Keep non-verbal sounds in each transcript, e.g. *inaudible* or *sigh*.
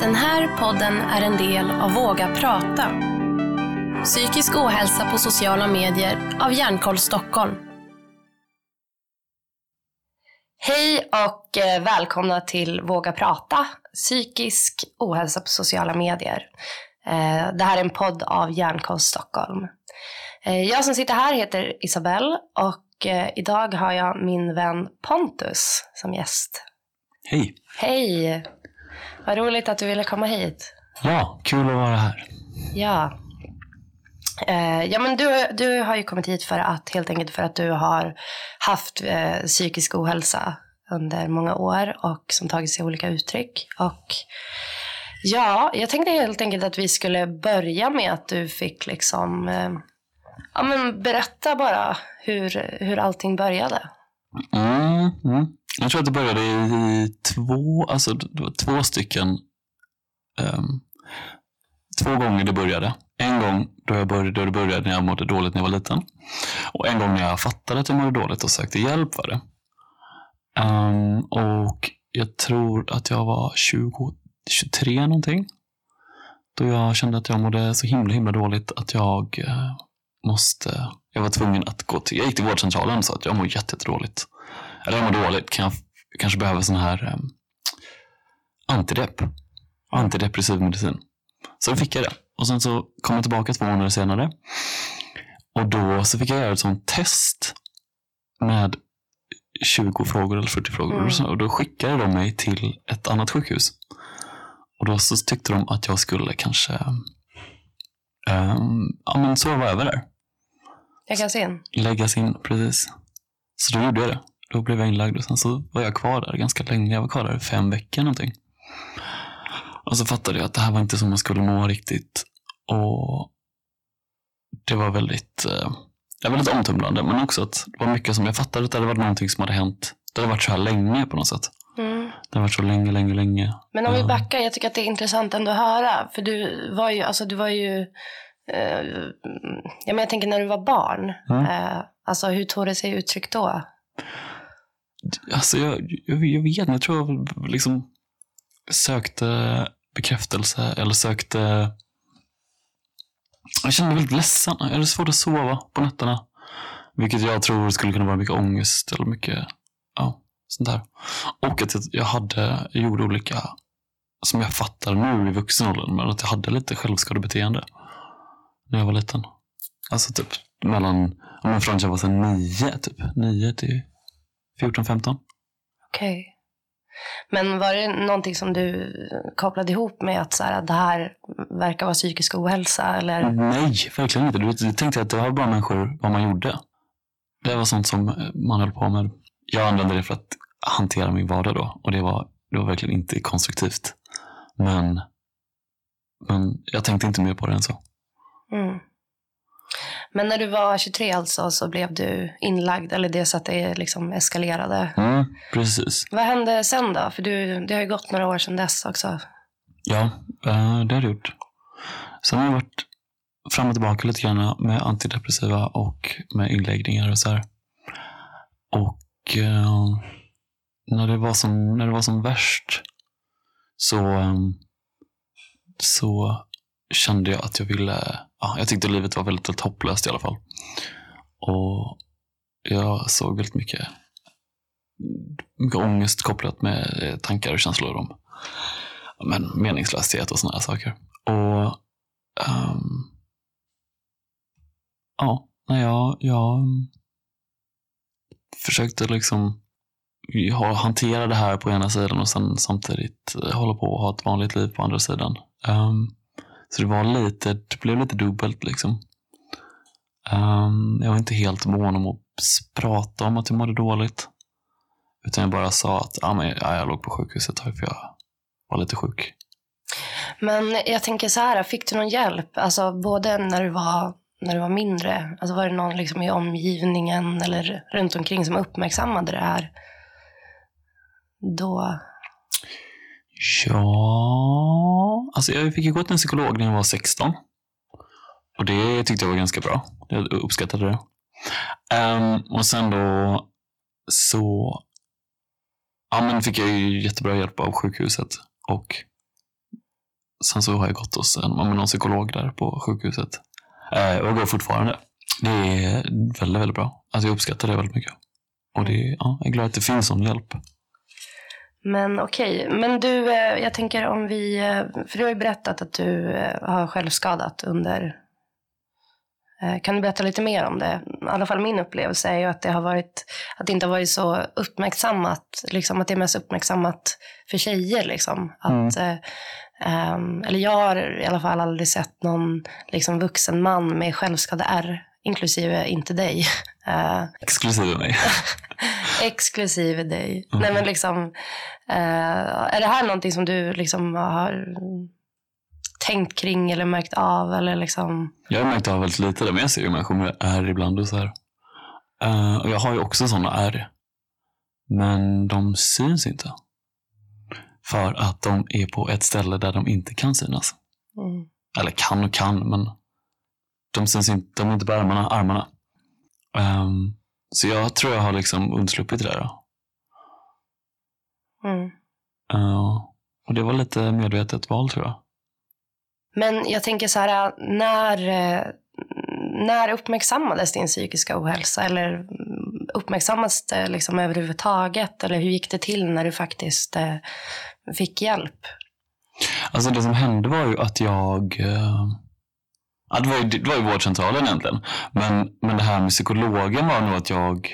Den här podden är en del av Våga prata. Psykisk ohälsa på sociala medier av Hjärnkoll Stockholm. Hej och eh, välkomna till Våga prata, psykisk ohälsa på sociala medier. Eh, Det här är en podd av Hjärnkoll Stockholm. Eh, Jag som sitter här heter Isabelle och idag har jag min vän Pontus som gäst. Hej! Hej! Vad roligt att du ville komma hit. Ja, kul att vara här. Ja. Eh, ja men du, du har ju kommit hit för att helt enkelt för att du har haft eh, psykisk ohälsa under många år och som tagit sig olika uttryck. Och ja, jag tänkte helt enkelt att vi skulle börja med att du fick liksom eh, ja, men berätta bara hur, hur allting började. Mm, mm. Jag tror att det började i två, alltså det var två stycken, um, två gånger det började. En gång då, jag började, då det började när jag mådde dåligt när jag var liten. Och en gång när jag fattade att jag mådde dåligt och sökte hjälp var det. Um, och jag tror att jag var 20, 23 någonting. Då jag kände att jag mådde så himla himla dåligt att jag eh, måste, jag var tvungen att gå till, jag gick till vårdcentralen och sa att jag mår jättedåligt. Eller jag mår dåligt, kan jag, kanske behöver sån här um, antidepp. Antidepressiv medicin. Så då fick jag det. Och sen så kom jag tillbaka två månader senare. Och då så fick jag göra ett sånt test med 20 frågor eller 40 frågor. Mm. Och, så, och då skickade de mig till ett annat sjukhus. Och då så tyckte de att jag skulle kanske um, ja, men sova över där se in. läggas in precis. Så då gjorde jag det. Då blev jag inlagd och sen så var jag kvar där ganska länge. Jag var kvar där fem veckor någonting. Och så fattade jag att det här var inte som man skulle må riktigt. Och det var väldigt, eh, var väldigt omtumlande. Men också att det var mycket som jag fattade att det varit någonting som hade hänt. Det hade varit så här länge på något sätt. Mm. Det hade varit så länge, länge, länge. Men om vi backar, jag tycker att det är intressant ändå att höra. För du var ju, alltså du var ju, eh, ja men jag tänker när du var barn. Mm. Eh, alltså hur tog det sig uttryck då? Alltså jag, jag, jag vet inte, jag tror jag liksom sökte bekräftelse eller sökte... Jag kände mig väldigt ledsen. Jag hade svårt att sova på nätterna. Vilket jag tror skulle kunna vara mycket ångest eller mycket ja, sånt där. Och att jag, hade, jag gjorde olika, som jag fattar nu i vuxen ålder, men att jag hade lite självskadebeteende när jag var liten. Alltså typ mellan, om men från att jag var så nio, typ. Nio till 14-15. Okej. Men var det någonting som du kopplade ihop med att så här, det här verkar vara psykisk ohälsa? Eller? Nej, verkligen inte. Du tänkte att det var bara människor vad man gjorde. Det var sånt som man höll på med. Jag använde det för att hantera min vardag då. Och det var, det var verkligen inte konstruktivt. Men, men jag tänkte inte mer på det än så. Mm. Men när du var 23 alltså så blev du inlagd, eller det så att det liksom eskalerade. Mm, precis. Vad hände sen då? För du, det har ju gått några år sedan dess också. Ja, eh, det har det gjort. Sen har jag varit fram och tillbaka lite grann med antidepressiva och med inläggningar och så här. Och eh, när, det var som, när det var som värst så, eh, så kände jag att jag ville, ja, jag tyckte livet var väldigt, väldigt hopplöst i alla fall. Och jag såg väldigt mycket, mycket ångest kopplat med eh, tankar och känslor om men, meningslöshet och sådana saker. Och um, ja, när jag, jag försökte liksom hantera det här på ena sidan och sen samtidigt eh, hålla på och ha ett vanligt liv på andra sidan. Um, så det var lite, det blev lite dubbelt liksom. Um, jag var inte helt mån om att prata om att jag mådde dåligt. Utan jag bara sa att ah, men, ja, jag låg på sjukhuset ett tag för jag var lite sjuk. Men jag tänker så här, fick du någon hjälp? Alltså både när du var, när du var mindre, alltså var det någon liksom i omgivningen eller runt omkring som uppmärksammade det här? Då? Ja, alltså jag fick ju gå till en psykolog när jag var 16. Och det tyckte jag var ganska bra. Jag uppskattade det. Um, och sen då så ja, men fick jag ju jättebra hjälp av sjukhuset. Och sen så har jag gått hos en, med någon psykolog där på sjukhuset. Eh, och går fortfarande. Det är väldigt, väldigt bra. Alltså jag uppskattar det väldigt mycket. Och det, ja, jag är glad att det finns sån hjälp. Men okej, men du, eh, jag tänker om vi, eh, för du har ju berättat att du eh, har självskadat under, kan du berätta lite mer om det? I alla fall min upplevelse är ju att det har varit, att det inte har varit så uppmärksammat, liksom att det är mest uppmärksammat för tjejer liksom. Att, eh, ehm, eller jag har i alla fall aldrig sett någon liksom, vuxen man med självskade-R, inklusive inte dig. *laughs* Eh, Exklusive mig. *laughs* Exklusive dig. Nej, men liksom, eh, är det här någonting som du liksom har tänkt kring eller märkt av? Eller liksom... Jag har märkt av väldigt lite det, men jag ser ju människor med ärr ibland och så här. Eh, och jag har ju också sådana ärr. Men de syns inte. För att de är på ett ställe där de inte kan synas. Mm. Eller kan och kan, men de syns inte, de är inte på armarna. armarna. Ehm, så jag tror jag har liksom undsluppit det där. Mm. Eh, och det var lite medvetet val tror jag. Men jag tänker så här, när, eh, när uppmärksammades din psykiska ohälsa? Eller mm, uppmärksammades det liksom överhuvudtaget? Eller hur gick det till när du faktiskt eh, fick hjälp? Alltså det som hände var ju att jag... Ja, det, var ju, det var ju vårdcentralen egentligen. Men, men det här med psykologen var nog att jag...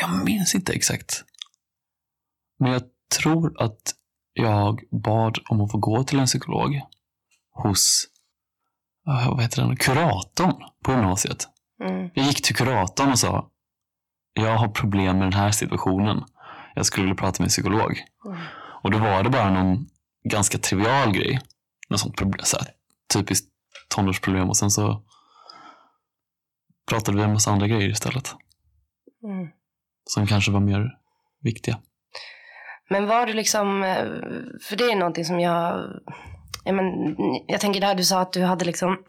Jag minns inte exakt. Men jag tror att jag bad om att få gå till en psykolog hos eh, vad heter den? kuratorn på gymnasiet. Mm. Jag gick till kuratorn och sa jag har problem med den här situationen. Jag skulle vilja prata med en psykolog. Mm. Och då var det bara någon ganska trivial grej. Något sånt problem, så här, typiskt tonårsproblem. Och sen så pratade vi om en massa andra grejer istället. Mm. Som kanske var mer viktiga. Men var du liksom, eh, för det är någonting som jag, jag, men, jag tänker där du sa att du hade liksom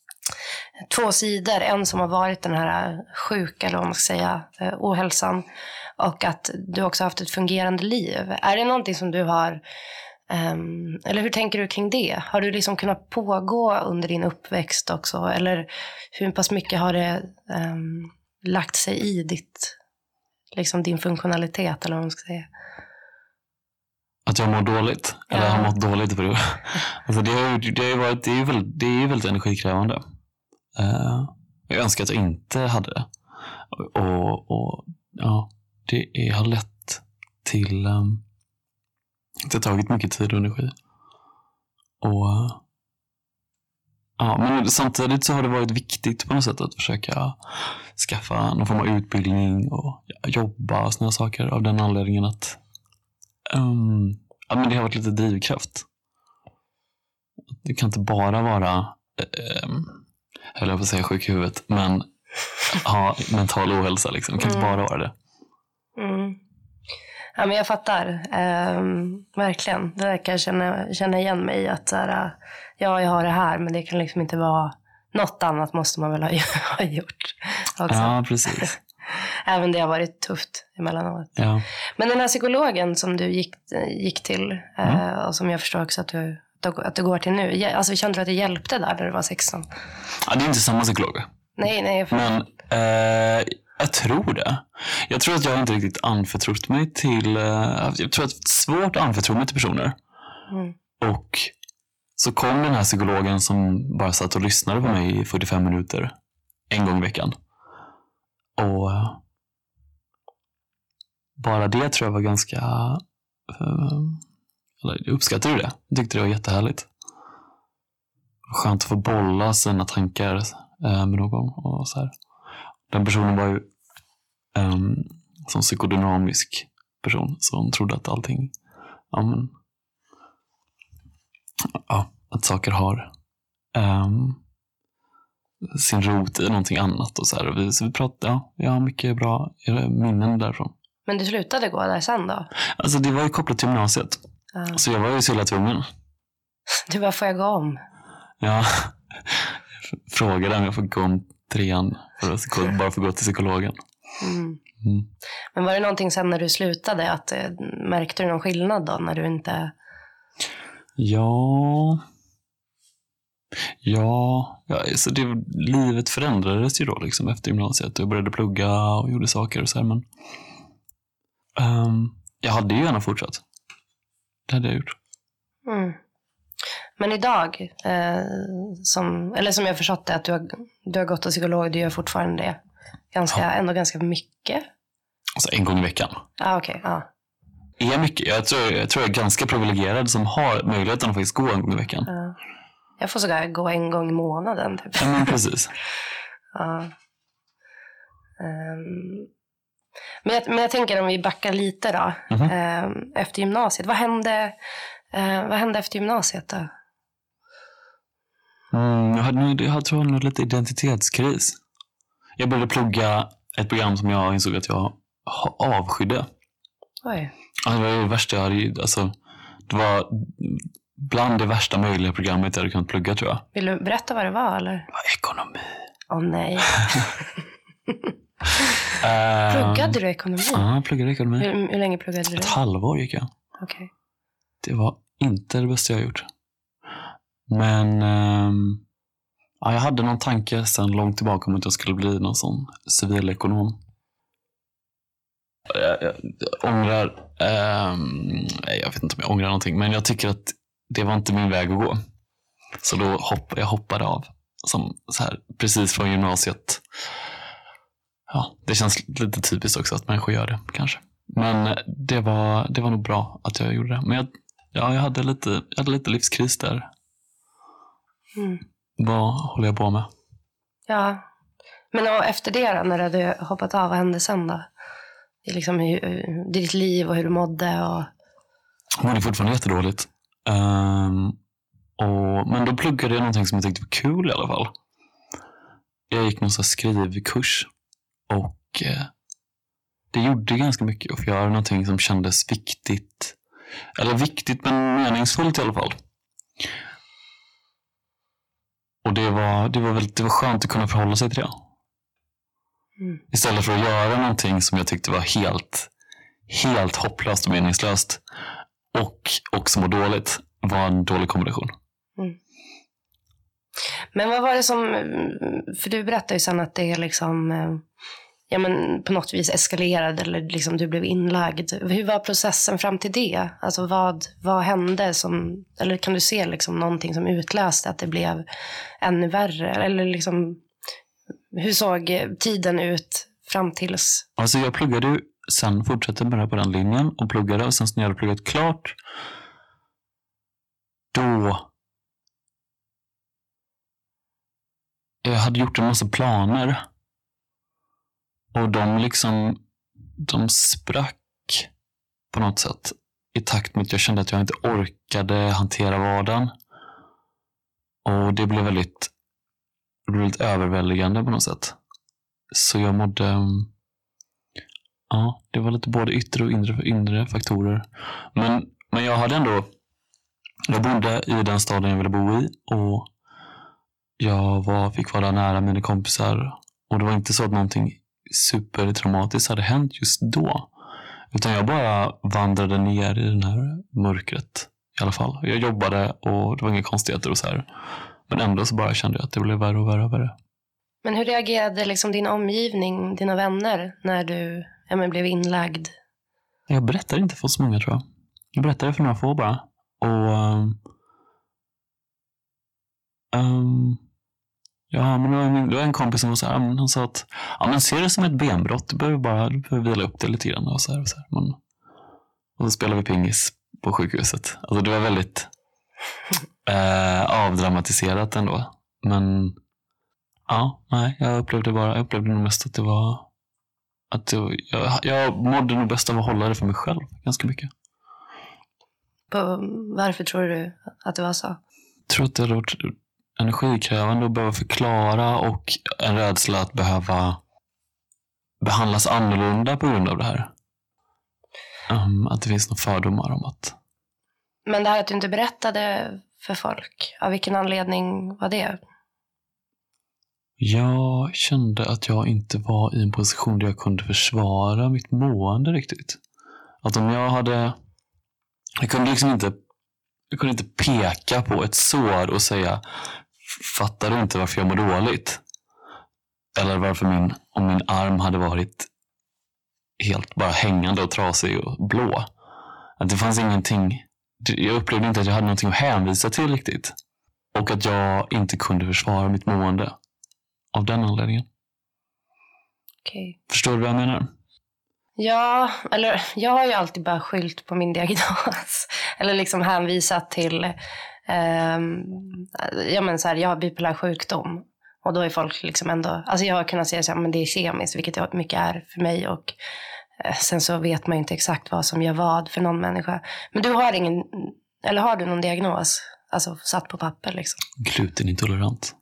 *clears throat* två sidor. En som har varit den här sjuka, eller vad man ska säga, eh, ohälsan. Och att du också haft ett fungerande liv. Är det någonting som du har, ehm, eller hur tänker du kring det? Har du liksom kunnat pågå under din uppväxt också? Eller hur pass mycket har det ehm, lagt sig i ditt, liksom din funktionalitet, eller vad man ska säga? Att jag mår dåligt. Eller Ja. har mått dåligt. För det. *laughs* Alltså det, har, det, har varit, det, är väldigt, det är ju väldigt energikrävande. Eh, jag önskar att jag inte hade det. Och, och ja, det är, har lett till um, det har tagit mycket tid och energi. Och, ja, men samtidigt så har det varit viktigt på något sätt att försöka skaffa någon form av utbildning och jobba och sådana saker av den anledningen att um, ja, men det har varit lite drivkraft. Det kan inte bara vara, um, höll jag på att säga sjuk i huvudet, men ha mental ohälsa. Liksom. Det kan inte Mm. bara vara det. Mm. Ja, men jag fattar. Ehm, verkligen. Det där kan jag känna, känna igen mig i. Att så här, ja, jag har det här, men det kan liksom inte vara... Något annat måste man väl ha, *laughs* ha gjort också. Ja, precis. *laughs* Även det har varit tufft emellanåt. Ja. Men den här psykologen som du gick, gick till eh, Mm. och som jag förstår också att du, att du går till nu. Alltså, kände du att det hjälpte där när du var 16? ja, det är inte samma psykolog. Nej, nej. För, Men eh, jag tror det. Jag tror att jag inte riktigt anförtrott mig till... Eh, jag tror att det är svårt att anförtro mig till personer. Mm. Och så kom den här psykologen som bara satt och lyssnade på mig i 45 minuter en gång i veckan. Och eh, bara det tror jag var ganska... eh, eller jag uppskattade det. Jag tyckte det var jättehärligt. Skönt att få bolla sina tankar med någon. Och så här. Den personen var ju um, som psykodynamisk person. Så hon trodde att allting, ja men, ja, att saker har ehm, sin rot i någonting annat. Och så här. Och vi, så vi pratade, ja, vi har mycket bra eh, minnen därifrån. men du slutade gå där sen då? Alltså det var ju kopplat till gymnasiet. Ja. Så jag var ju så illa tvungen. Du bara, får jag gå om? Ja, *laughs* frågade om jag får gå om trean för att *laughs* bara få gå till psykologen. Mm. Mm. Men var det någonting sen när du slutade, att eh, märkte du någon skillnad då när du inte... Ja... Ja, ja så det, livet förändrades ju då liksom efter gymnasiet. Jag började plugga och gjorde saker och så här, men ehm, jag hade ju gärna fortsatt. Det hade jag gjort. Mm. Men idag, eh, som, eller som jag förstått det, att du har, du har gått till psykolog, du gör fortfarande det. Ganska, Ändå ganska mycket. Alltså en gång i veckan. Ja, okej. ja. Är mycket. Jag tror, jag tror jag är ganska privilegierad som har möjligheten att faktiskt gå en gång i veckan. ja. Jag får sågar gå en gång i månaden. Typ. Ja, men precis. *laughs* Ja. Ehm, men, jag, men jag tänker om vi backar lite då. Mhm. Ehm, efter gymnasiet. Vad hände, eh, vad hände efter gymnasiet då? Mm, jag, hade, jag tror jag hade lite identitetskris. Jag började plugga ett program som jag insåg att jag avskydde. Oj. Det var det värsta jag hade, alltså, det var bland det värsta möjliga programmet jag hade kunnat plugga tror jag. Vill du berätta vad det var eller? Det var ekonomi. Åh nej. *laughs* Ehm, Pluggade du ekonomi? Ja, jag pluggade ekonomi. Hur, hur länge pluggade du? Ett halvår gick jag. Okej. Det var inte det bästa jag gjort. Men um, ja, jag hade någon tanke sedan långt tillbaka om att jag skulle bli någon sån civilekonom. Jag, jag, jag ångrar, um, nej, jag vet inte om jag ångrar någonting, men jag tycker att det var inte min väg att gå. Så då hopp, jag hoppade av, som så här, precis från gymnasiet. Ja, det känns lite typiskt också att människor gör det kanske. Men eh, det var, det var nog bra att jag gjorde det. Men jag, ja, jag, hade lite, jag hade lite livskris där. Mm. Vad håller jag på med? Ja. Men efter det då, när du hade hoppat av, vad hände sen då? Det är liksom hur, hur- ditt liv och hur du mådde och... Jag mådde fortfarande jättedåligt. Ehm, och, men då pluggade jag någonting som jag tyckte var kul i alla fall. Jag gick någon skrivkurs. Och eh, det gjorde ganska mycket att få göra någonting som kändes viktigt. Eller viktigt men meningsfullt i alla fall. Och det var, det var, väldigt, det var skönt att kunna förhålla sig till det. Mm. Istället för att göra någonting som jag tyckte var helt, helt hopplöst och meningslöst och också må dåligt var en dålig kombination. Men vad var det som... För du berättade ju sen att det liksom... Ja, men på något vis eskalerade eller liksom du blev inlagd. Hur var processen fram till det? Alltså vad, vad hände som... Eller kan du se liksom någonting som utlöste att det blev ännu värre? Eller liksom... Hur såg tiden ut fram tills... Alltså jag pluggade ju, sen fortsatte jag bara på den linjen och pluggade och sen när jag hade pluggat klart då jag hade gjort en massa planer och de liksom de sprack på något sätt i takt med att jag kände att jag inte orkade hantera vardagen. Och det blev väldigt, det blev väldigt överväldigande på något sätt. Så jag mådde Ja, det var lite både yttre och inre, inre faktorer. Men, men jag hade ändå... Jag bodde i den staden jag ville bo i och jag var, fick vara nära mina kompisar. Och det var inte så att någonting supertraumatiskt hade hänt just då. Utan jag bara vandrade ner i den här mörkret i alla fall. Jag jobbade och det var inga konstigheter och så här. Men ändå så bara kände jag att det blev värre och värre och värre. Men hur reagerade liksom din omgivning, dina vänner, när du ja, men blev inlagd? Jag berättade inte för så många tror jag. Jag berättade för några få bara. Och... ehm, ja, men det var, en, det var en kompis som var så här, han sa att ja, men ser det som ett benbrott. Du behöver bara du behöver vila upp det lite grann. Och så här, och så här. Men, och så spelade vi pingis på sjukhuset. Alltså det var väldigt *laughs* eh, avdramatiserat ändå. Men ja, nej, jag upplevde bara, jag upplevde nog mest att det var att det, jag, jag mådde nog bäst av att hålla det för mig själv ganska mycket. På, varför tror du att det var så? Jag tror att det hade varit energikrävande att behöva förklara och en rädsla att behöva behandlas annorlunda på grund av det här. Um, att det finns några fördomar om att Men det här att du inte berättade för folk, av vilken anledning var det? jag kände att jag inte var i en position där jag kunde försvara mitt mående riktigt. Att om jag hade... Jag kunde liksom inte jag kunde inte peka på ett sår och säga fattar du inte varför jag mår dåligt? Eller varför min, om min arm hade varit helt bara hängande och trasig och blå. Att det fanns ingenting. Jag upplevde inte att jag hade någonting att hänvisa till riktigt. Och att jag inte kunde försvara mitt mående. Av den anledningen. Okej. Förstår du vad jag menar? Ja, eller jag har ju alltid bara skyllt på min diagnos. *laughs* eller liksom hänvisat till, ja men så här, jag har bipolär sjukdom. Och då är folk liksom ändå, alltså jag har kunnat säga här, men det är kemiskt, vilket det mycket är för mig. Och eh, sen så vet man ju inte exakt vad som gör vad för någon människa. Men du har ingen, eller har du någon diagnos? Alltså satt på papper liksom. Glutenintolerant.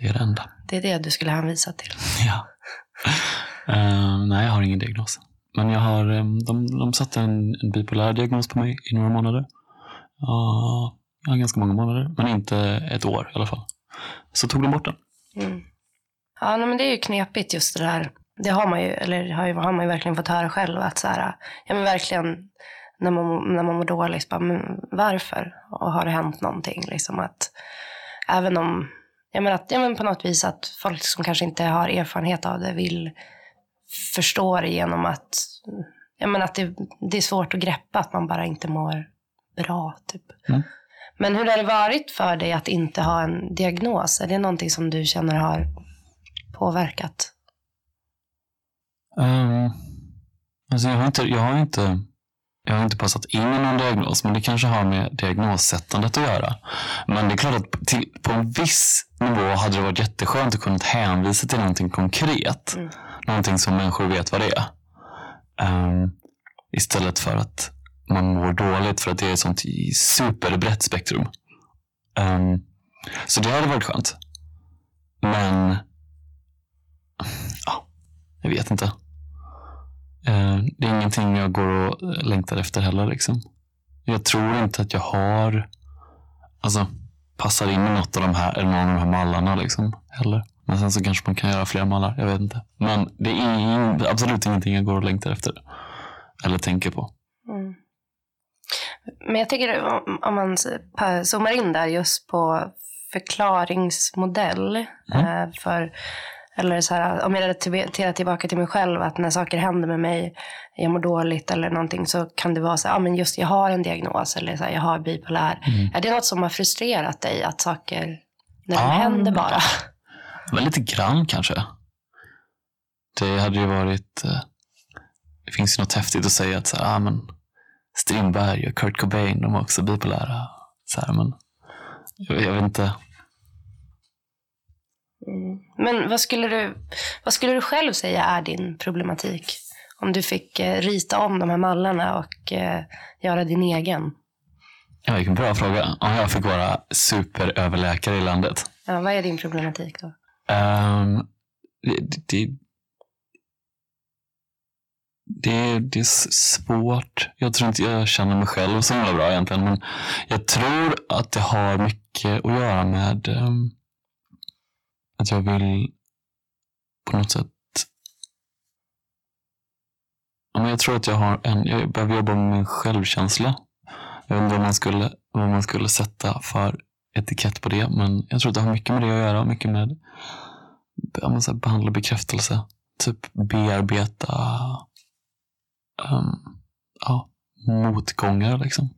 Det är det enda. Det är det du skulle hänvisa till. *laughs* Ja. Eh, nej, jag har ingen diagnos. Men jag har, eh, de, de satte en, en bipolär diagnos på mig i några månader. Ja, ja, ganska många månader, men inte ett år i alla fall. Så tog de bort den. Mm. Ja, men det är ju knepigt just det där. Det har man ju, eller har, ju, har man ju verkligen fått höra själv att så här, ja men verkligen när man, när man mår dåligt, bara, men varför? Och har det hänt någonting? Liksom att även om, ja men, att, ja men på något vis att folk som kanske inte har erfarenhet av det vill förstå det genom att, ja men att det, det är svårt att greppa att man bara inte mår bra. Typ. Mm. Men hur har det varit för dig att inte ha en diagnos? Är det någonting som du känner har påverkat? Um, alltså jag, har inte, jag, har inte, jag har inte passat in i någon diagnos, men det kanske har med diagnossättandet att göra. Men det är klart att till, på en viss nivå hade det varit jätteskönt att kunna hänvisa till någonting konkret. Mm. Någonting som människor vet vad det är. Um, istället för att man mår dåligt för att det är ett sånt superbrett spektrum. Um, så det hade varit skönt. Men ja, jag vet inte. Uh, det är ingenting jag går och eh, längtar efter heller. Liksom. Jag tror inte att jag har, alltså passar in i något av de här, eller någon av de här mallarna liksom, heller. Men sen så kanske man kan göra fler mallar, jag vet inte. Men det är absolut ingenting jag går och längtar efter. Eller tänker på. Mm. Men jag tänker om, man zoomar in där just på förklaringsmodell. Mm. Eh, för, eller så här, om jag relaterar tillbaka till mig själv, att när saker händer med mig, jag mår dåligt eller någonting, så kan det vara så här, ja men just jag har en diagnos eller så här, jag har bipolär. Mm. Är det något som har frustrerat dig, att saker, när de Ja. händer bara? Men lite grann kanske. Det hade ju varit... eh, Det finns ju något häftigt att säga att så här, ah, men Strindberg och Kurt Cobain, de var också bipolära. Så här, men jag, jag vet inte. Mm. Men vad skulle, du, vad skulle du själv säga är din problematik? Om du fick eh, rita om de här mallarna och eh, göra din egen. Ja, vilken bra fråga. Om jag fick vara superöverläkare i landet. Ja, vad är din problematik då? Ehm, det, det, det, det är svårt. Jag tror inte jag känner mig själv så himla bra egentligen. Men jag tror att det har mycket att göra med um, att jag vill på något sätt Ja, men jag tror att jag har en, jag behöver jobba med min självkänsla. Jag undrar vad man skulle, vad man skulle sätta för etikett på det, men jag tror att det har mycket med det att göra. Mycket med att behandla bekräftelse. Typ bearbeta um, ja, motgångar liksom.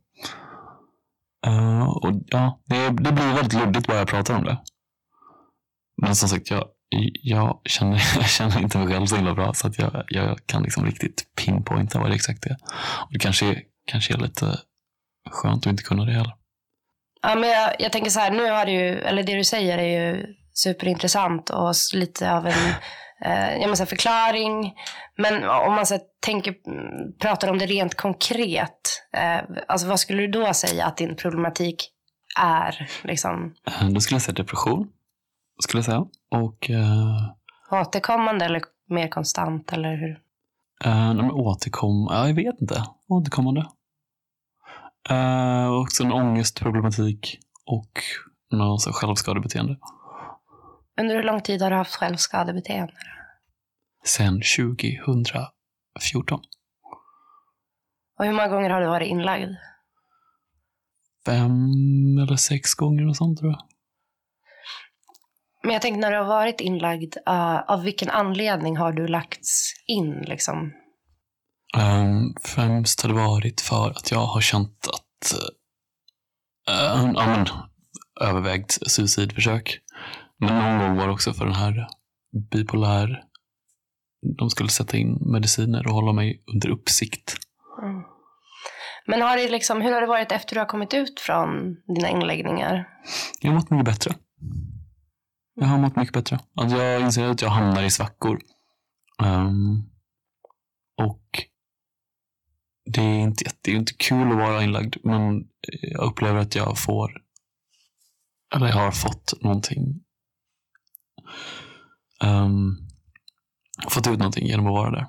Uh, och ja, det, det blir väldigt luddigt bara jag pratar om det. Men som sagt, jag, jag, känner, *laughs* jag känner inte mig själv så himla bra så att jag, jag kan liksom riktigt pinpointa vad det exakt är. Och det kanske är, kanske är lite skönt att inte kunna det heller. Ja, men jag, jag tänker så här, nu har du ju, eller det du säger är ju superintressant och lite av en *laughs* eh, jag måste säga, förklaring. Men om man så tänker, mm, pratar om det rent konkret, eh, alltså vad skulle du då säga att din problematik är? Liksom, Eh, Då skulle jag säga depression. Skulle jag säga. Och eh, återkommande eller mer konstant? Eller hur? Uh, men återkom... Ja, jag vet inte. Återkommande. Uh, också en ångestproblematik och någon så självskadebeteende. Under hur lång tid har du haft självskadebeteende? Sen 2014. Och hur många gånger har du varit inlagd? fem eller sex gånger och sånt tror jag. Men jag tänkte när du har varit inlagd, uh, av vilken anledning har du lagts in? Liksom? Um, främst har det varit för att jag har känt att uh, ja, men, övervägt suicidförsök. Men någon gång var det också för den här bipolär. De skulle sätta in mediciner och hålla mig under uppsikt. Mm. Men har det liksom, hur har det varit efter du har kommit ut från dina inläggningar? Jag har mått mycket bättre. Jag har mått mycket bättre. Att jag inser att jag hamnar i svackor. Um, och det är inte, det är inte kul att vara inlagd, men jag upplever att jag får, eller jag har fått någonting. Um, fått ut någonting genom att vara där.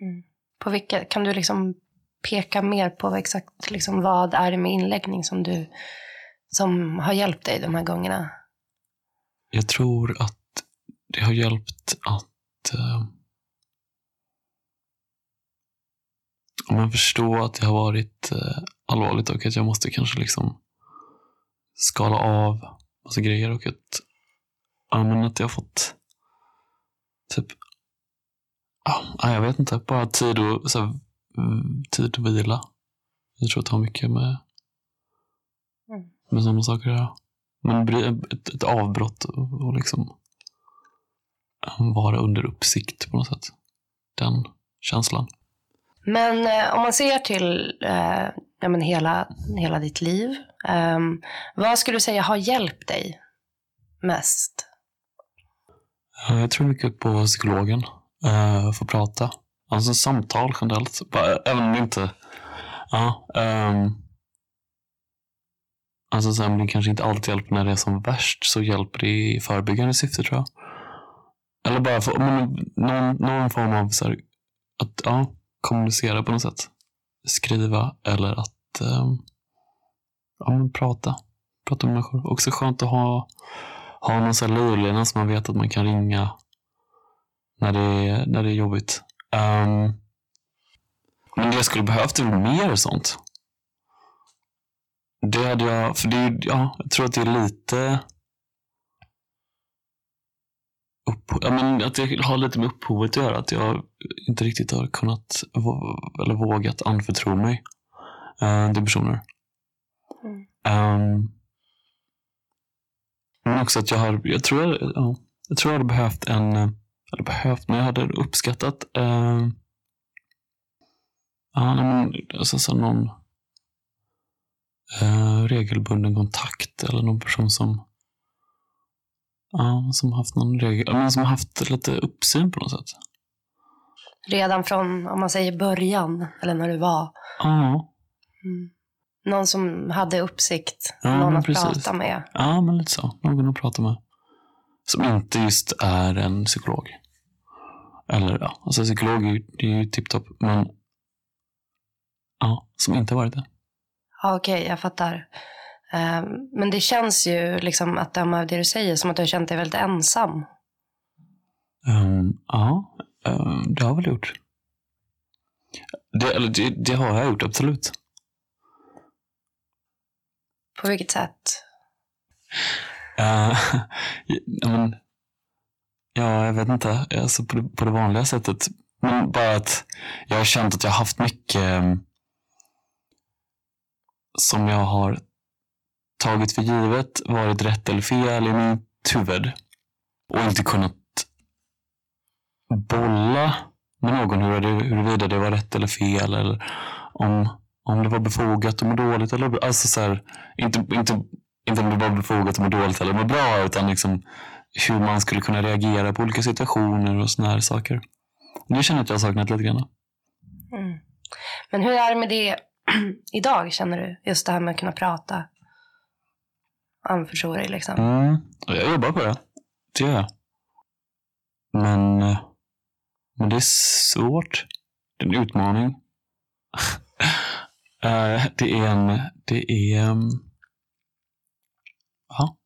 Mm. På vilka, kan du liksom peka mer på exakt liksom, vad är det med inläggning som, du, som har hjälpt dig de här gångerna? Jag tror att det har hjälpt att man förstå att det har varit uh, allvarligt och att jag måste kanske liksom skala av massa grejer och att, ja, men att jag har fått typ, ja, jag vet inte, bara tid och så här, mm, tid att vila. Jag tror att det har mycket med, Mm. med sådana saker att göra. Men ett, ett avbrott och, och liksom eh, vara under uppsikt på något sätt. Den känslan. Men eh, om man ser till eh, ja, men hela, hela ditt liv, ehm, vad skulle du säga har hjälpt dig mest? Jag tror mycket på psykologen. Eh, uh, få prata. Alltså samtal generellt. Även om det inte... Ja. Um, alltså sen det kanske inte alltid hjälper när det är som värst så hjälper det i förebyggande syfte tror jag. Eller bara för, men, någon, någon form av så här, att ja, kommunicera på något sätt. Skriva eller att um, ja, men prata. Prata med människor. Också skönt att ha, ha någon sån här livlina som man vet att man kan ringa när det är, när det är jobbigt. Um, men det jag skulle behövt är väl mer sånt. Det hade jag, för det är, ja, jag tror att det är lite upp, ja, men att det har lite med upphovet att göra. Att jag inte riktigt har kunnat eller vågat anförtro mig uh, till personer. Mm. Um, men också att jag har, jag tror jag, ja, jag tror jag hade behövt en, eh, eller behövt, men jag hade uppskattat eh, ja, men, alltså, så någon eh, regelbunden kontakt eller någon person som ja, som haft någon regel, men som haft lite uppsyn på något sätt. Redan från, om man säger början, eller när du var. Ja, Mm. Någon som hade uppsikt, Ja, någon att precis. prata med. ja, men lite så. Någon att prata med. Som inte just är en psykolog. Eller ja, alltså psykolog är ju, tipptopp, men ja, som inte varit det. Ja, Okej, jag fattar. Ehm, men det känns ju, liksom, att döma av det du säger, som att du har känt dig väldigt ensam. Ehm, ja, ehm, det har jag väl gjort. Det, eller det, det har jag gjort, absolut. På vilket sätt? Uh, *laughs* ja, men, ja, jag vet inte. Alltså på, det, på det vanliga sättet. Men bara att jag har känt att jag har haft mycket mm, som jag har tagit för givet, varit rätt eller fel i mitt huvud. Och inte kunnat bolla med någon huruvida det var rätt eller fel. Eller om, om det var befogat att må dåligt. Eller, alltså så här, inte, inte, inte om det var befogat att må dåligt eller må bra. Utan liksom hur man skulle kunna reagera på olika situationer och såna här saker. Det känner jag att jag har saknat lite grann. Mm. Men hur är det med det *clears throat* idag, känner du? Just det här med att kunna prata. Anförstå dig liksom. Mm. och Jag jobbar på det. Det gör jag. Men, eh, men det är svårt. Det är en utmaning. *laughs* Eh, det är en... Det är... ehm, Ja,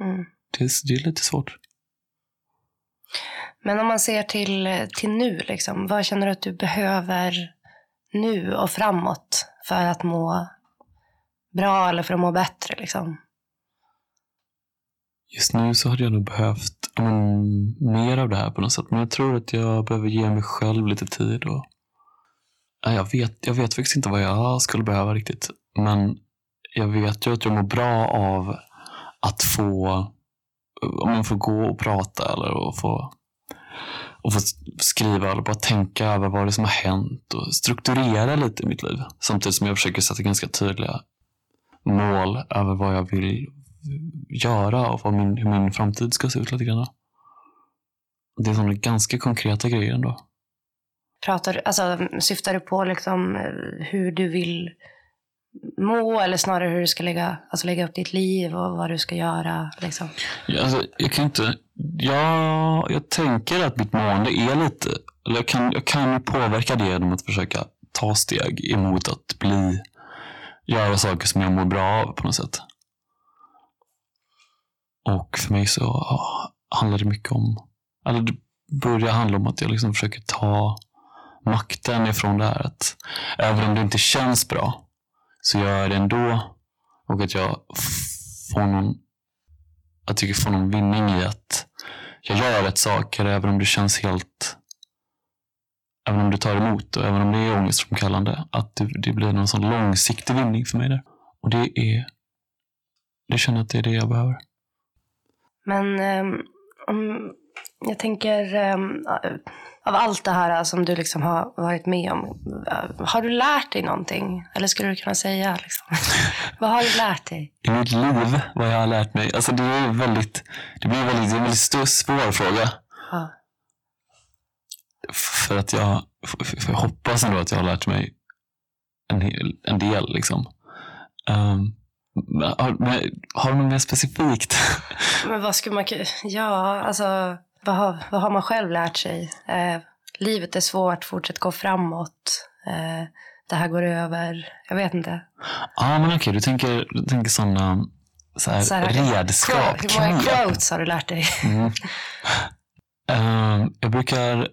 Mm. det är, det är lite svårt. Men om man ser till, till nu, liksom, vad känner du att du behöver nu och framåt för att må bra eller för att må bättre? Liksom? Just nu så hade jag nog behövt men, mer av det här på något sätt. Men jag tror att jag behöver ge mig själv lite tid. Och, jag, vet, jag vet faktiskt inte vad jag skulle behöva riktigt. Men jag vet ju att jag mår bra av att få, om man får gå och prata eller och få, och få skriva eller bara tänka över vad det är som har hänt och strukturera lite i mitt liv. Samtidigt som jag försöker sätta ganska tydliga mål över vad jag vill göra och vad min, hur min framtid ska se ut lite grann. Det är sådana ganska konkreta grejer ändå. Pratar, alltså, syftar du på liksom hur du vill må eller snarare hur du ska lägga, alltså lägga upp ditt liv och vad du ska göra? Liksom? Ja, alltså, jag kan inte, ja, jag tänker att mitt mående är lite, eller jag kan, jag kan påverka det genom att försöka ta steg emot att bli, göra saker som jag mår bra av på något sätt. Och för mig så handlar det mycket om, eller det börjar handla om att jag liksom försöker ta Mm. makten ifrån det här. Att även om det inte känns bra så gör jag det ändå. Och att jag får någon, att jag får någon vinning i att jag gör rätt saker även om det känns helt Även om det tar emot och även om det är ångestframkallande. Att det, det blir någon sån långsiktig vinning för mig där. Och det är det känner jag att det är det jag behöver. Men um, jag tänker um, av allt det här som du liksom har varit med om. Har du lärt dig någonting? Eller skulle du kunna säga? Liksom? *laughs* vad har du lärt dig? I mitt liv, vad jag har lärt mig? Alltså det är väldigt, det blir väldigt, det är en väldigt stor, svår fråga. Ja. För att jag, för jag hoppas ändå att jag har lärt mig en, en del. Liksom. Um, har, har du något mer specifikt? *laughs* Men vad skulle man Ja, alltså vad har, vad har man själv lärt sig? Eh, livet är svårt, fortsätt gå framåt. Eh, det här går över. Jag vet inte. Ja, men okej, du tänker, du tänker sådana så här, så här, redskap. Hur många quotes har du lärt dig? Mm. Uh, jag brukar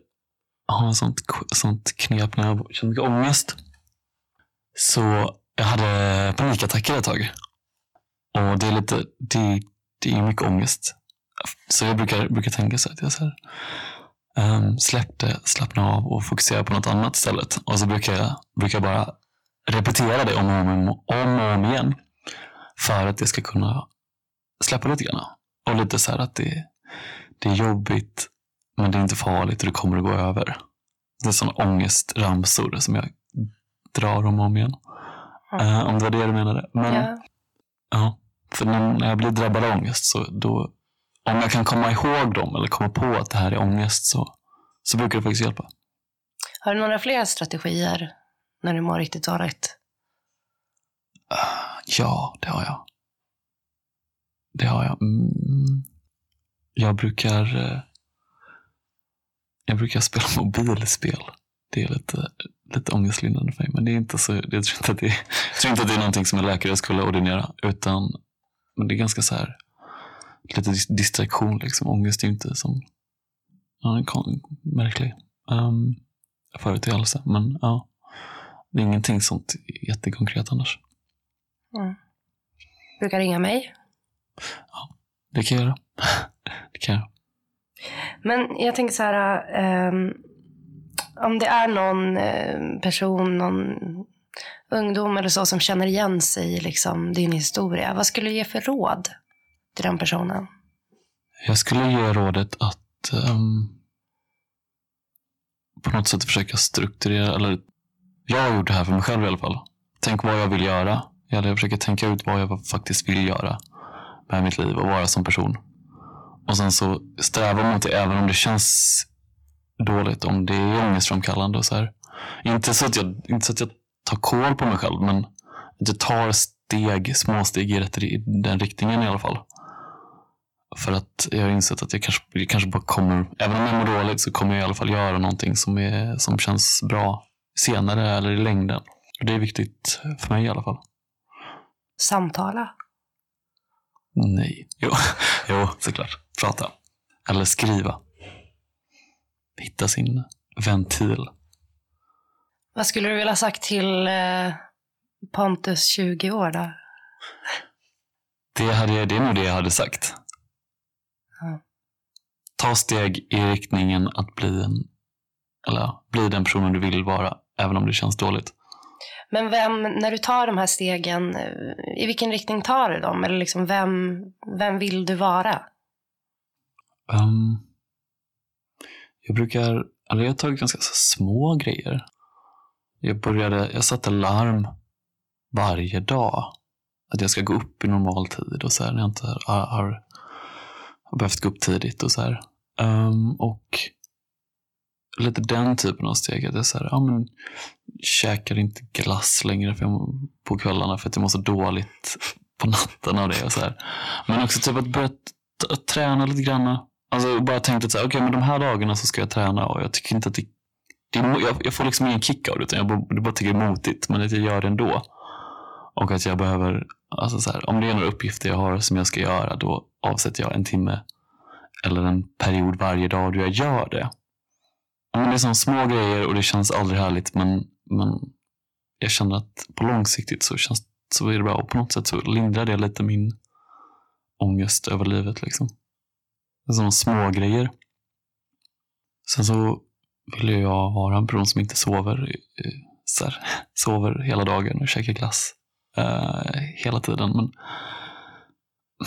ha ett sånt, sånt knep när jag känner mycket ångest. Så jag hade panikattacker ett tag. Och det är lite, det, det är mycket ångest. Så jag brukar, brukar tänka så att jag så här, um, släpp det, slappna av och fokusera på något annat istället. Och så brukar jag, brukar jag bara repetera det om och om, om, och om igen. För att jag ska kunna släppa lite grann. Och lite så här att det, det är jobbigt, men det är inte farligt och det kommer att gå över. Det är sådana ångestramsor som jag drar om och om igen. Mm. Uh, om det var det du menade. Men, yeah. Ja, för när jag blir drabbad av ångest så då, om jag kan komma ihåg dem eller komma på att det här är ångest så, så brukar det faktiskt hjälpa. Har du några fler strategier när du mår riktigt dåligt? Uh, ja, det har jag. Det har jag. Mm. Jag brukar uh, jag brukar spela *laughs* mobilspel. Det är lite, lite ångestlindrande för mig. Men det är inte så, jag tror inte att det, jag *laughs* tror inte att det är någonting som en läkare skulle ordinera. Utan men det är ganska så här, lite distraktion. Liksom. Ångest är ju inte som ja, en märklig um, företeelse. Men ja, det är ingenting sånt jättekonkret annars. Mm. Brukar ringa mig? Ja, det kan jag göra. *laughs* det kan jag. Men jag tänker så här, um, om det är någon eh, person, någon ungdom eller så som känner igen sig i liksom din historia, vad skulle du ge för råd till den personen? Jag skulle ge rådet att um, på något sätt försöka strukturera, eller jag har gjort det här för mig själv i alla fall. Tänk vad jag vill göra. Jag försöker tänka ut vad jag faktiskt vill göra med mitt liv och vara som person. Och sen så sträva mot det även om det känns dåligt, om det är ångestframkallande och så här. Inte så att jag, inte så att jag tar koll på mig själv, men att jag tar steg, små steg i, rätt, i den riktningen i alla fall. För att jag har insett att jag kanske, jag kanske bara kommer, även om jag mår dåligt så kommer jag i alla fall göra någonting som, är, som känns bra senare eller i längden. Och det är viktigt för mig i alla fall. Samtala? Nej. Jo, *laughs* jo såklart. Prata. Eller skriva hitta sin ventil. Vad skulle du vilja sagt till eh, Pontus 20 år då? Det, hade jag, det är nog det jag hade sagt. Ta steg i riktningen att bli, en, eller, bli den personen du vill vara, även om det känns dåligt. Men vem, när du tar de här stegen, i vilken riktning tar du dem? Eller liksom vem, vem vill du vara? Um, jag brukar, eller jag har tagit ganska små grejer. Jag började, jag satte larm varje dag. Att jag ska gå upp i normal tid och så här, när jag inte har, har, har behövt gå upp tidigt och så här. Um, och lite den typen av steg. Att jag så här, ja, men, käkar inte glass längre för jag, på kvällarna för att jag mår så dåligt på natten av det. Och så här. Men också typ att börja att träna lite grann. Alltså bara tänkt att så här, okay, men de här dagarna så ska jag träna och jag tycker inte att det, det är, jag, jag får liksom ingen kick av det utan jag bara, det bara tycker det är motigt men att jag gör det ändå. Och att jag behöver, alltså så här, om det är några uppgifter jag har som jag ska göra då avsätter jag en timme eller en period varje dag då jag gör det. Men det är som små grejer och det känns aldrig härligt men, men jag känner att på långsiktigt så, känns, så är det bra och på något sätt så lindrar det lite min ångest över livet. Liksom. Det är sådana små grejer. Sen så vill jag vara en person som inte sover, så här, *laughs* sover hela dagen och käkar glass eh, hela tiden. Men,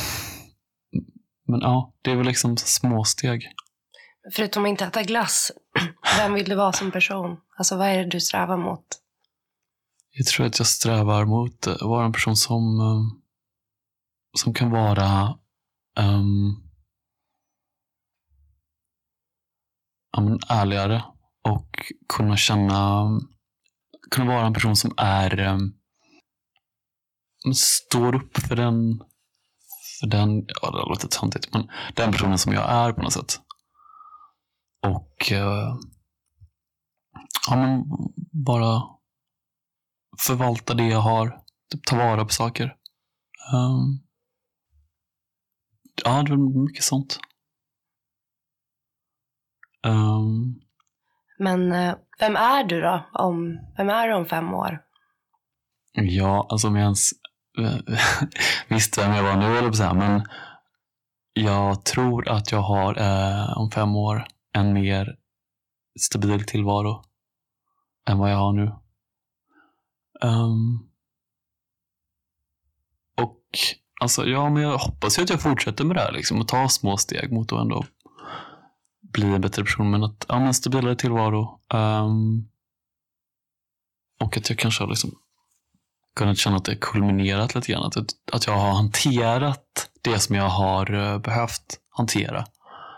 *laughs* men ja, det är väl liksom små steg. Förutom att inte äta glass, *clears throat* vem vill du vara som person? Alltså vad är det du strävar mot? Jag tror att jag strävar mot att vara en person som, eh, som kan vara um, ärligare och kunna känna, kunna vara en person som är um, står upp för den, för den, ja det låter töntigt, men den personen som jag är på något sätt. Och uh, ja, men bara förvalta det jag har. Typ ta vara på saker. Um, ja, det är mycket sånt. Um, Men eh, vem är du då? Om, vem är du om fem år? ja, alltså om jag ens *laughs* visste vem jag var nu, eller på så här, men jag tror att jag har eh, om fem år en mer stabil tillvaro än vad jag har nu. Um, och alltså, ja, men jag hoppas ju att jag fortsätter med det här liksom, och tar små steg mot att ändå bli en bättre person. Men att, ja, men stabilare tillvaro. Um, och att jag kanske har liksom kunnat känna att det kulminerat lite grann. Att, att jag har hanterat det som jag har eh, behövt hantera.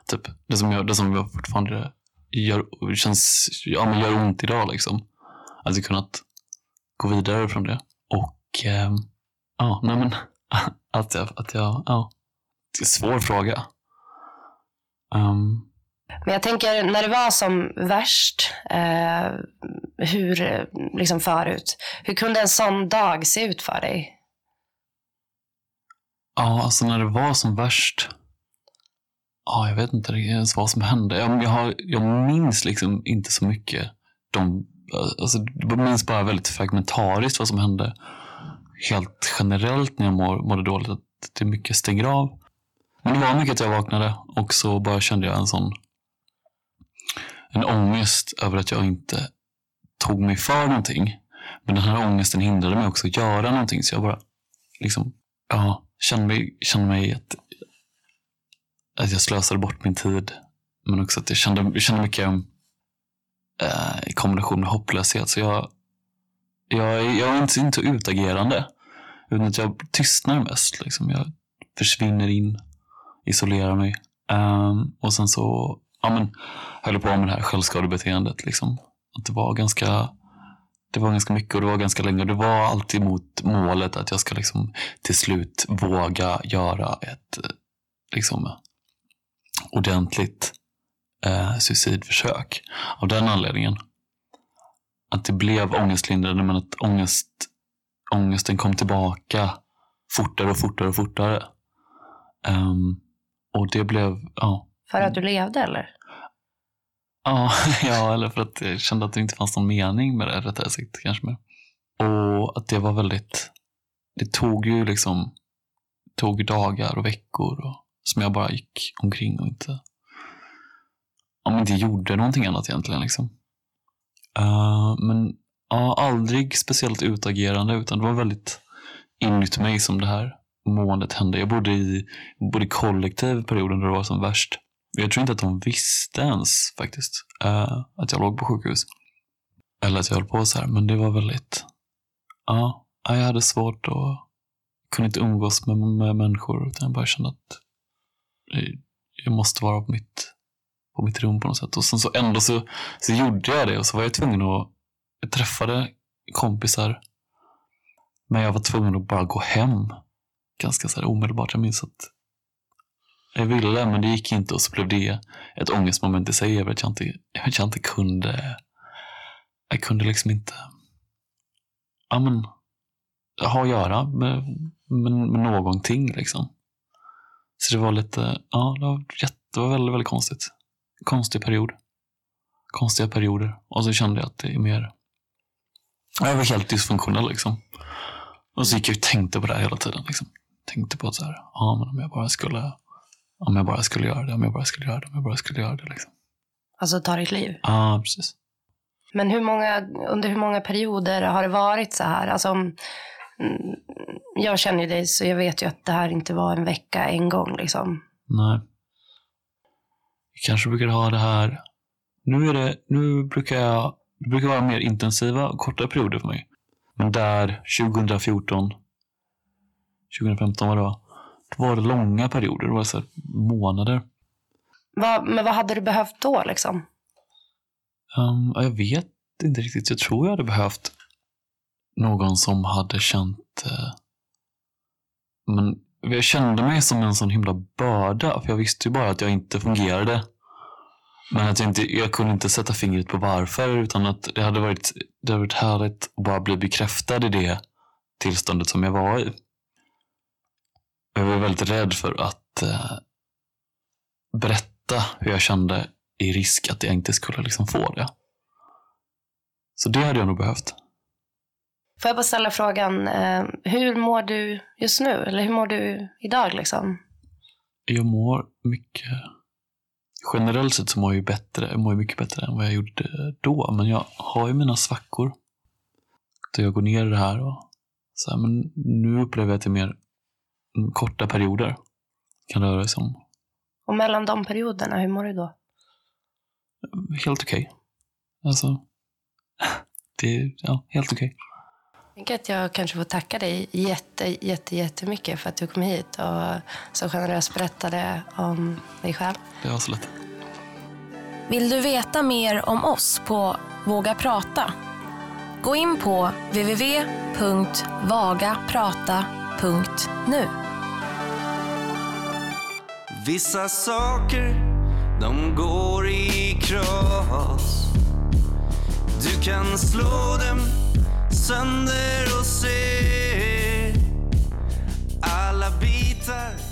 Typ det som jag, det som jag fortfarande gör, känns, ja, men gör ont idag. Liksom. Att jag kunnat gå vidare från det. Och eh, ja, nej men *laughs* att jag, att jag, ja. Det är en svår fråga. Um, men jag tänker när det var som värst, eh, hur, liksom förut, hur kunde en sån dag se ut för dig? ja, alltså när det var som värst. Ja, jag vet inte ens vad som hände. Jag, jag, har, jag minns liksom inte så mycket. De, alltså, jag minns bara väldigt fragmentariskt vad som hände. Helt generellt när jag mår, mådde dåligt. Att det mycket stänger av. Men det var mycket att jag vaknade och så bara kände jag en sån en ångest över att jag inte tog mig för någonting. Men den här ångesten hindrade mig också att göra någonting. Så jag bara liksom, ja, kände mig, kände mig att, att jag slösade bort min tid. Men också att jag kände, jag kände mycket eh, i kombination med hopplöshet. Så jag, jag, jag är inte, inte utagerande. Utan att jag tystnar mest. Liksom. Jag försvinner in, isolerar mig. Um, och sen så ja, men, höll på med det här självskadebeteendet. Liksom. Att det var ganska det var ganska mycket och det var ganska länge. Och det var alltid mot målet att jag ska liksom till slut våga göra ett liksom, ordentligt eh, suicidförsök. Av den anledningen. Att det blev ångestlindrande men att ångest, ångesten kom tillbaka fortare och fortare och fortare. Um, och det blev, ja. För att du levde eller? Ja, *laughs* ja, eller för att jag kände att det inte fanns någon mening med det rättare sagt kanske mer. Och att det var väldigt, det tog ju liksom tog dagar och veckor och, som jag bara gick omkring och inte, om inte gjorde någonting annat egentligen. Liksom. Uh, men ja, aldrig speciellt utagerande utan det var väldigt inuti mig som det här måendet hände. Jag bodde i, bodde i kollektiv perioden då det var som värst. Jag tror inte att de visste ens faktiskt uh, att jag låg på sjukhus. Eller att jag höll på så här. Men det var väldigt... Ja, jag hade svårt att... kunde inte umgås med, med människor. Utan jag bara kände att jag måste vara på mitt, på mitt rum på något sätt. Och sen så ändå så, så gjorde jag det och så var jag tvungen att... Jag träffade kompisar. Men jag var tvungen att bara gå hem. Ganska så här omedelbart. Jag minns att jag ville men det gick inte och så blev det ett ångestmoment i sig över att jag inte, att jag inte kunde jag kunde liksom inte ja, men, ha att göra med, med, med någonting. Liksom. Så det var lite, ja, det var, det var väldigt, väldigt konstigt. Konstig period. Konstiga perioder. Och så kände jag att det är mer, jag var helt dysfunktionell liksom. Och så gick jag och tänkte på det här hela tiden. Liksom. Tänkte på att så här, ja, men om jag bara skulle om jag bara skulle göra det, om jag bara skulle göra det, om jag bara skulle göra det. Liksom. Alltså ta ditt liv? Ja, precis. Men hur många, under hur många perioder har det varit så här? Alltså, mm, jag känner ju dig så jag vet ju att det här inte var en vecka en gång. Liksom. Nej. Vi kanske brukar ha det här. Nu, är det, nu brukar jag, det brukar vara mer intensiva och korta perioder för mig. Men där 2014, 2015 var det va? Var långa perioder, det var så månader. Va, men vad hade du behövt då liksom? Um, jag vet inte riktigt. Jag tror jag hade behövt någon som hade känt... Uh, men jag kände mig som en sån himla börda. För jag visste ju bara att jag inte fungerade. Men att jag, inte, jag kunde inte sätta fingret på varför. Utan att det hade varit, det hade varit härligt att bara bli bekräftad i det tillståndet som jag var i. Jag var väldigt rädd för att uh, berätta hur jag kände i risk att jag inte skulle liksom få det. Så det hade jag nog behövt. Får jag bara ställa frågan, eh, hur mår du just nu? Eller hur mår du idag? Liksom? Jag mår mycket... Generellt sett så mår jag, bättre, jag mår mycket bättre än vad jag gjorde då. Men jag har ju mina svackor. Då jag går ner i det här. Och så här, men nu upplever jag att det är mer korta perioder. Kan röra sig om. Och mellan de perioderna, hur mår du då? helt okej. Okay. Alltså, *laughs* det är ja, helt okej. Okay. Jag tänker att jag kanske får tacka dig jätte, jätte, jättemycket för att du kom hit och så generöst berättade om dig själv. Det var så lätt. Vill du veta mer om oss på Våga prata? Gå in på www.vagaprata.nu. Vissa saker de går i kras. Du kan slå dem sönder och se alla bitar